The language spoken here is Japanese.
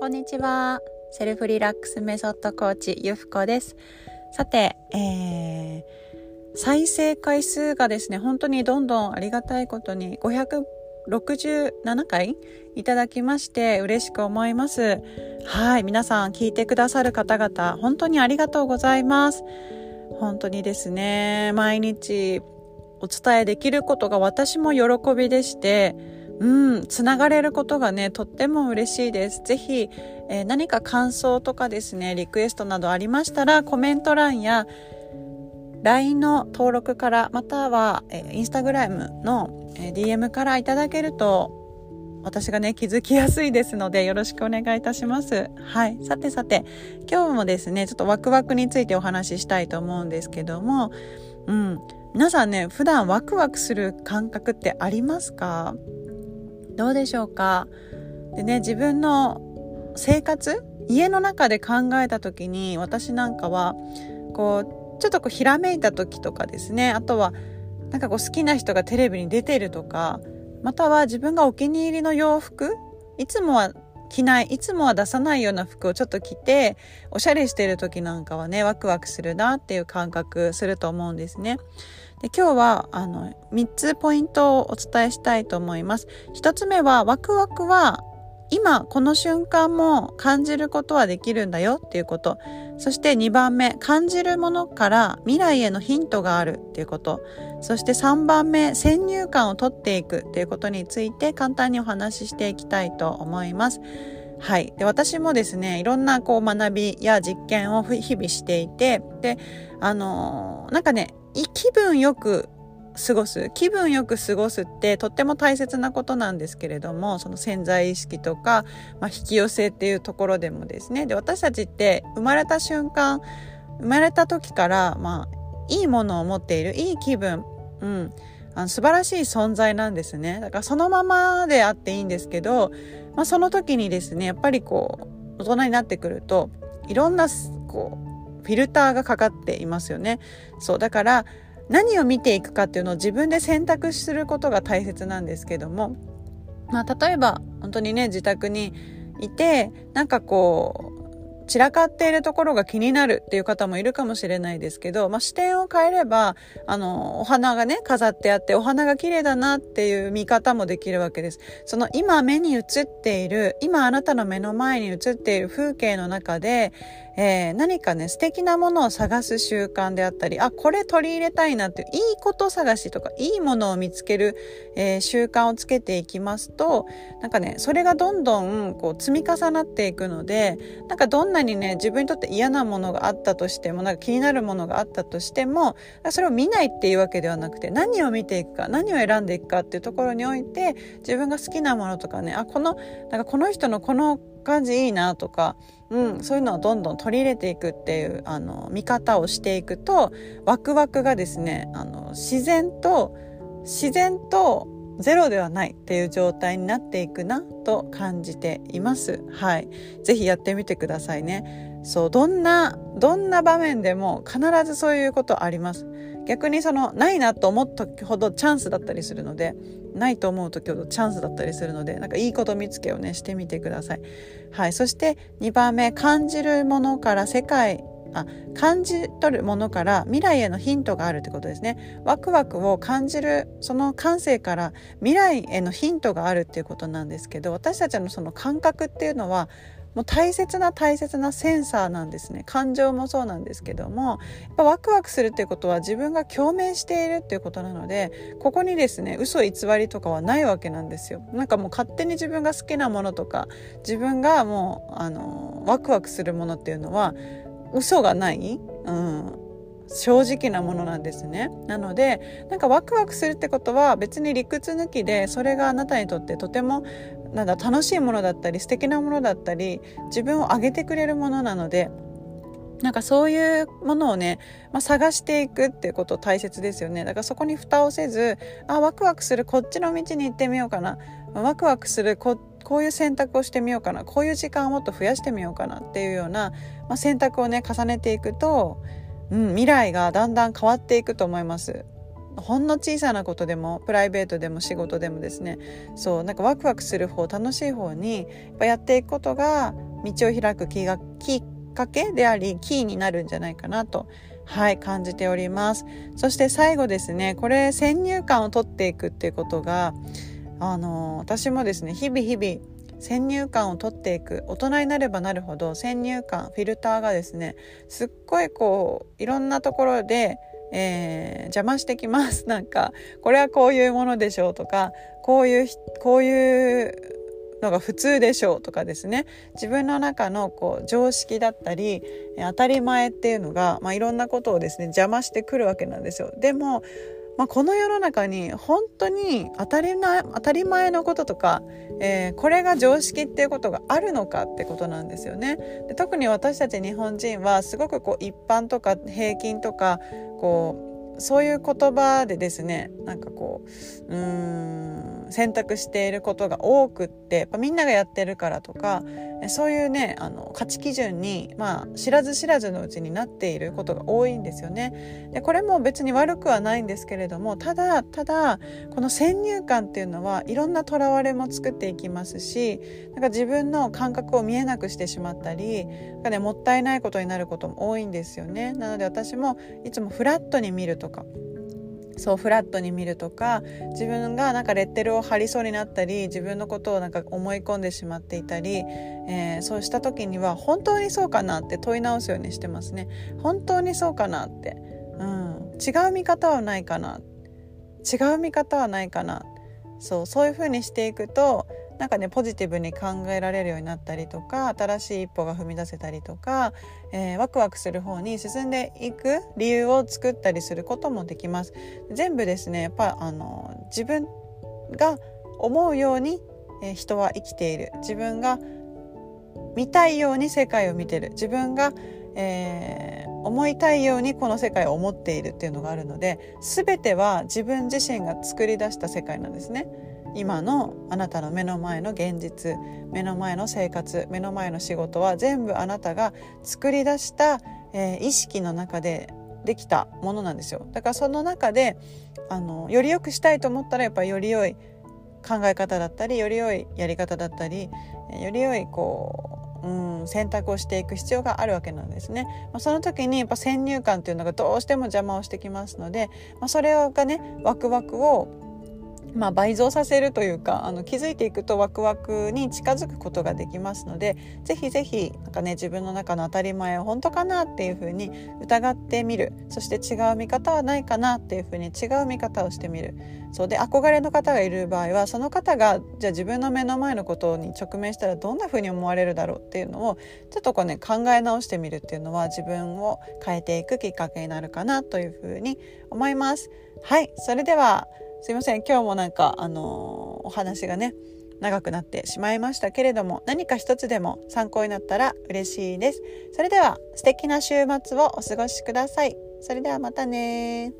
こんにちは。セルフリラックスメソッドコーチゆふこです。さて、えー、再生回数がですね、本当にどんどんありがたいことに567回いただきまして嬉しく思います。はい、皆さん聞いてくださる方々、本当にありがとうございます。本当にですね、毎日お伝えできることが私も喜びでして、うん、つながれることがね、とっても嬉しいです。ぜひ、えー、何か感想とかですね、リクエストなどありましたら、コメント欄や LINE の登録から、または、えー、インスタグラムの、えー、DM からいただけると、私がね、気づきやすいですので、よろしくお願いいたします。はい。さてさて、今日もですね、ちょっとワクワクについてお話ししたいと思うんですけども、うん。皆さんね、普段ワクワクする感覚ってありますか？どうでしょうか？でね自分の生活家の中で考えた時に私なんかはこうちょっとこうひらめいた時とかですねあとはなんかこう好きな人がテレビに出てるとかまたは自分がお気に入りの洋服いつもは着ないいつもは出さないような服をちょっと着ておしゃれしてる時なんかはねワクワクするなっていう感覚すると思うんですね。で今日はあの3つポイントをお伝えしたいと思います。1つ目はワクワクは今この瞬間も感じることはできるんだよっていうことそして2番目感じるものから未来へのヒントがあるっていうことそして3番目先入観を取っていくっていうことについて簡単にお話ししていきたいと思います。はい。で、私もですね、いろんなこう学びや実験を日々していて、で、あのー、なんかね、気分よく過ごす気分よく過ごすってとっても大切なことなんですけれどもその潜在意識とか、まあ、引き寄せっていうところでもですね。で私たちって生まれた瞬間生まれた時から、まあ、いいものを持っているいい気分、うん、あの素晴らしい存在なんですね。だからそのままであっていいんですけど、まあ、その時にですねやっぱりこう大人になってくるといろんなこうフィルターがかかっていますよね。そうだから何を見ていくかっていうのを自分で選択することが大切なんですけども、まあ、例えば本当にね自宅にいてなんかこう散らかっているところが気になるっていう方もいるかもしれないですけど、まあ、視点を変えれば、あの、お花がね、飾ってあって、お花が綺麗だなっていう見方もできるわけです。その今目に映っている、今あなたの目の前に映っている風景の中で、えー、何かね、素敵なものを探す習慣であったり、あ、これ取り入れたいなっていう、いいこと探しとか、いいものを見つける、えー、習慣をつけていきますと、なんかね、それがどんどんこう積み重なっていくので、なんかどんなにね自分にとって嫌なものがあったとしてもなんか気になるものがあったとしてもそれを見ないっていうわけではなくて何を見ていくか何を選んでいくかっていうところにおいて自分が好きなものとかねあこのなんかこの人のこの感じいいなとか、うん、そういうのをどんどん取り入れていくっていうあの見方をしていくとワクワクがですねあの自然と自然とゼロではないっていう状態になっていくなと感じています。はい。ぜひやってみてくださいね。そう、どんな、どんな場面でも必ずそういうことあります。逆にその、ないなと思った時ほどチャンスだったりするので、ないと思う時ほどチャンスだったりするので、なんかいいこと見つけをね、してみてください。はい。そして2番目、感じるものから世界あ感じ取るものから未来へのヒントがあるってことですねワクワクを感じるその感性から未来へのヒントがあるっていうことなんですけど私たちのその感覚っていうのはもう大切な大切なセンサーなんですね。感情もそうなんですけどもやっぱワクワクするっていうことは自分が共鳴しているっていうことなのでここにですね嘘偽りとかはないわけなんですよ。なんかもう勝手に自分が好きなものとか自分がもうあのワクワクするものっていうのは嘘がない、うん、正直なものなんですね。なのでなんかワクワクするってことは別に理屈抜きでそれがあなたにとってとてもなんだ楽しいものだったり素敵なものだったり自分を上げてくれるものなのでなんかそういうものをね、まあ、探していくっていうこと大切ですよね。だからそこに蓋をせず、あ、ワクワクするこっちの道に行ってみようかな。ワクワクするここういう選択をしてみようかな。こういう時間をもっと増やしてみようかなっていうような、まあ、選択をね、重ねていくと、うん、未来がだんだん変わっていくと思います。ほんの小さなことでもプライベートでも仕事でもですねそうなんかワクワクする方楽しい方にやっぱやっていくことが道を開くきがきっかけでありキーになるんじゃないかなとはい感じておりますそして最後ですねこれ先入観を取っていくっていうことがあの私もですね日々日々先入観を取っていく大人になればなるほど先入観フィルターがですねすっごいこういろんなところで、えー、邪魔してきます なんかこれはこういうものでしょうとかこういうこういうのが普通でしょうとかですね自分の中のこう常識だったり当たり前っていうのが、まあ、いろんなことをですね邪魔してくるわけなんですよ。でもまあ、この世の中に本当に当たりな当たり前のこととか、えー、これが常識っていうことがあるのかってことなんですよね。で特に私たち日本人はすごくこう一般とか平均とかこうそういう言葉でですねなんかこううん選択していることが多くってやっぱみんながやってるからとかそういうねあの価値基準に、まあ、知らず知らずのうちになっていることが多いんですよね。でこれも別に悪くはないんですけれどもただただこの先入観っていうのはいろんなとらわれも作っていきますしなんか自分の感覚を見えなくしてしまったりなんか、ね、もったいないことになることも多いんですよね。なので私もいつもフラットに見るとか。そうフラットに見るとか自分がなんかレッテルを貼りそうになったり自分のことをなんか思い込んでしまっていたり、えー、そうした時には本当にそうかなって問い直すようにしてますね。本当にそうかなって、うん、違う見方はないかな。違う見方はないかな。そうそういうふうにしていくとなんかねポジティブに考えられるようになったりとか新しい一歩が踏み出せたりとか、えー、ワクワクする方に進んでいく理由を作ったりすることもできます。全部ですねやっぱあの自分が思うように、えー、人は生きている自分が見たいように世界を見てる自分が、えー、思いたいようにこの世界を思っているっていうのがあるので全ては自分自身が作り出した世界なんですね。今のあなたの目の前の現実目の前の生活目の前の仕事は全部あなたが作り出した、えー、意識の中でできたものなんですよだからその中であのより良くしたいと思ったらやっぱりより良い考え方だったりより良いやり方だったりより良いこううん、選択をしていく必要があるわけなんですね。まあ、その時にやっぱ先入観っていうのがどうしても邪魔をしてきますので、まあ、それがねワクワクをまあ、倍増させるというかあの気づいていくとワクワクに近づくことができますのでぜひぜひなんか、ね、自分の中の当たり前を本当かなっていうふうに疑ってみる。そして違う見方はないかなっていうふうに違う見方をしてみる。そう。で憧れの方がいる場合はその方がじゃあ自分の目の前のことに直面したらどんなふうに思われるだろうっていうのをちょっとこうね考え直してみるっていうのは自分を変えていくきっかけになるかなというふうに思います。はい。それではすいません。今日もなんかあの、お話がね長くなってしまいましたけれども何か一つでも参考になったら嬉しいです。それでは素敵な週末をお過ごしください。それではまたね